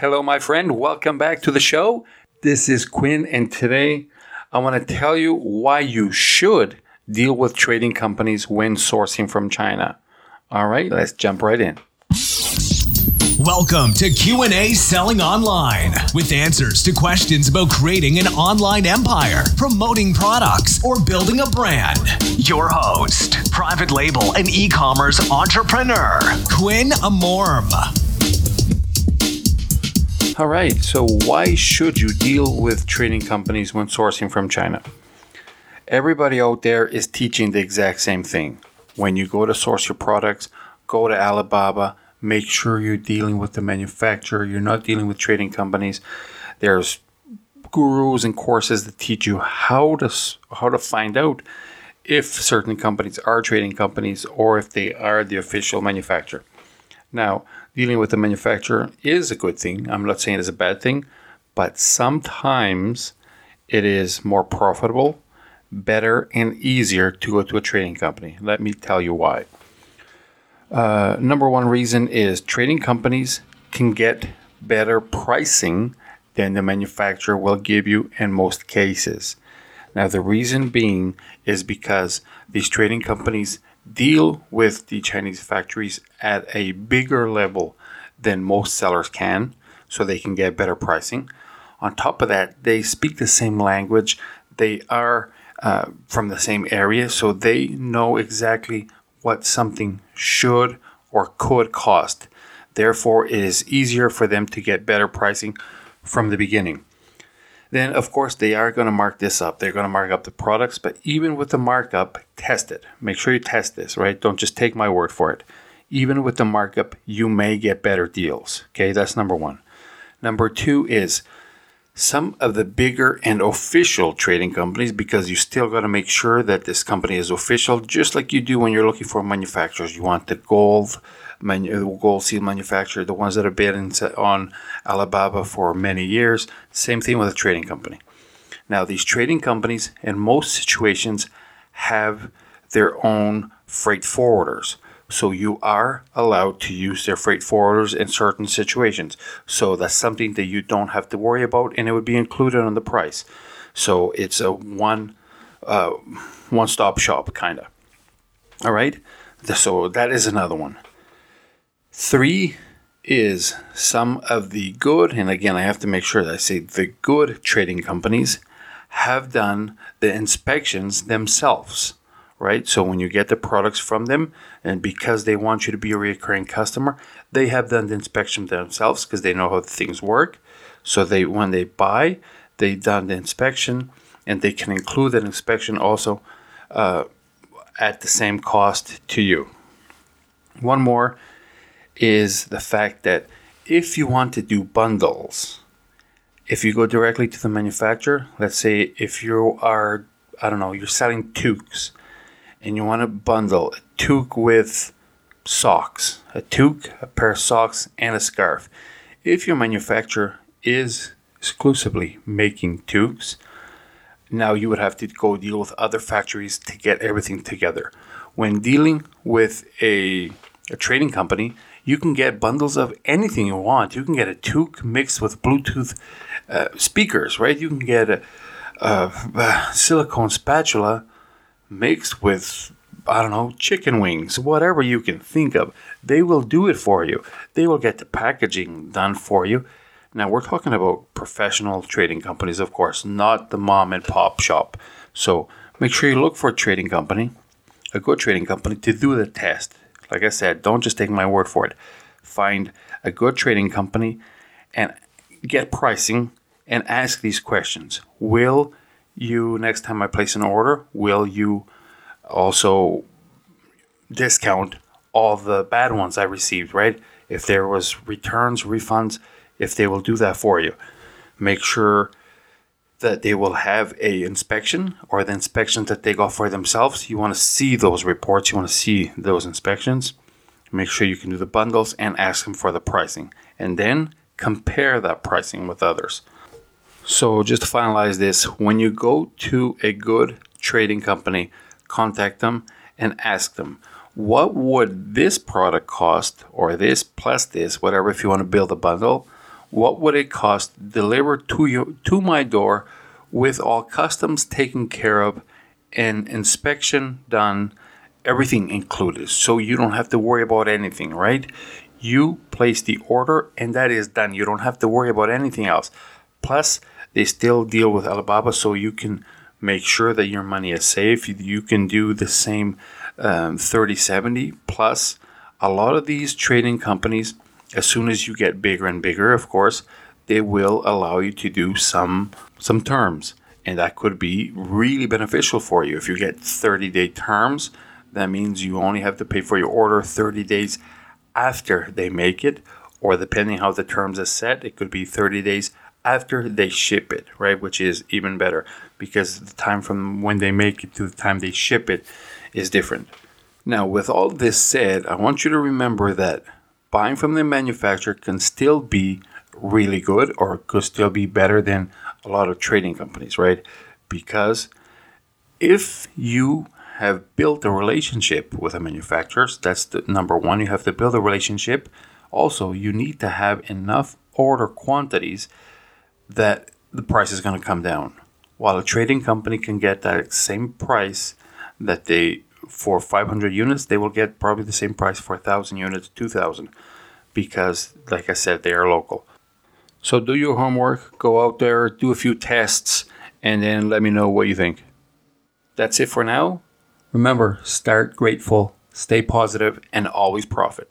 Hello, my friend. Welcome back to the show. This is Quinn, and today I want to tell you why you should deal with trading companies when sourcing from China. All right, let's jump right in. Welcome to Q&A Selling Online with answers to questions about creating an online empire, promoting products, or building a brand. Your host, private label and e-commerce entrepreneur, Quinn Amorm. All right, so why should you deal with trading companies when sourcing from China? Everybody out there is teaching the exact same thing. When you go to source your products, go to Alibaba, make sure you're dealing with the manufacturer, you're not dealing with trading companies. There's gurus and courses that teach you how to how to find out if certain companies are trading companies or if they are the official manufacturer. Now, dealing with the manufacturer is a good thing. I'm not saying it's a bad thing, but sometimes it is more profitable, better, and easier to go to a trading company. Let me tell you why. Uh, number one reason is trading companies can get better pricing than the manufacturer will give you in most cases. Now, the reason being is because these trading companies deal with the Chinese factories at a bigger level than most sellers can, so they can get better pricing. On top of that, they speak the same language, they are uh, from the same area, so they know exactly what something should or could cost. Therefore, it is easier for them to get better pricing from the beginning. Then, of course, they are going to mark this up. They're going to mark up the products, but even with the markup, test it. Make sure you test this, right? Don't just take my word for it. Even with the markup, you may get better deals. Okay, that's number one. Number two is some of the bigger and official trading companies because you still got to make sure that this company is official just like you do when you're looking for manufacturers you want the gold gold seal manufacturer the ones that have been on alibaba for many years same thing with a trading company now these trading companies in most situations have their own freight forwarders so you are allowed to use their freight forwarders in certain situations. So that's something that you don't have to worry about, and it would be included on the price. So it's a one uh, one stop shop kind of. All right. So that is another one. Three is some of the good, and again, I have to make sure that I say the good trading companies have done the inspections themselves right? So when you get the products from them, and because they want you to be a recurring customer, they have done the inspection themselves because they know how things work. So they when they buy, they done the inspection, and they can include that inspection also uh, at the same cost to you. One more is the fact that if you want to do bundles, if you go directly to the manufacturer, let's say if you are, I don't know, you're selling toques and you want to bundle a toque with socks, a toque, a pair of socks, and a scarf. If your manufacturer is exclusively making toques, now you would have to go deal with other factories to get everything together. When dealing with a, a trading company, you can get bundles of anything you want. You can get a toque mixed with Bluetooth uh, speakers, right? You can get a, a, a silicone spatula mixed with I don't know, chicken wings, whatever you can think of. They will do it for you. They will get the packaging done for you. Now, we're talking about professional trading companies, of course, not the mom and pop shop. So make sure you look for a trading company, a good trading company, to do the test. Like I said, don't just take my word for it. Find a good trading company and get pricing and ask these questions. Will you next time I place an order, will you also discount all the bad ones I received, right? If there was returns, refunds, if they will do that for you. Make sure that they will have a inspection or the inspections that they go for themselves. You want to see those reports, you want to see those inspections. Make sure you can do the bundles and ask them for the pricing. And then compare that pricing with others. So, just to finalize this, when you go to a good trading company, contact them and ask them, what would this product cost, or this plus this, whatever, if you want to build a bundle, what would it cost delivered to you to my door with all customs taken care of and inspection done, everything included. So you don't have to worry about anything, right? You place the order and that is done. You don't have to worry about anything else. Plus, they still deal with Alibaba so you can make sure that your money is safe. You can do the same um, 3070 plus a lot of these trading companies as soon as you get bigger and bigger of course they will allow you to do some some terms. And that could be really beneficial for you. If you get 30 day terms that means you only have to pay for your order 30 days after they make it or depending how the terms are set it could be 30 days after they ship it right? Which is even better because the time from when they make it to the time they ship it is different. Now with all this said i want you to remember that buying from the manufacturer can still be really good or could still be better than a lot of trading companies, right? Because if you have built a relationship with a manufacturer, that's the number one, you have to build a relationship. Also, you need to have enough order quantities that the price is going to come down. While a trading company can get that same price that they for 500 units, they will get probably the same price for 1,000 units, 2,000, because, like I said, they are local. So do your homework, go out there, do a few tests, and then let me know what you think. That's it for now. Remember, start grateful, stay positive, and always profit.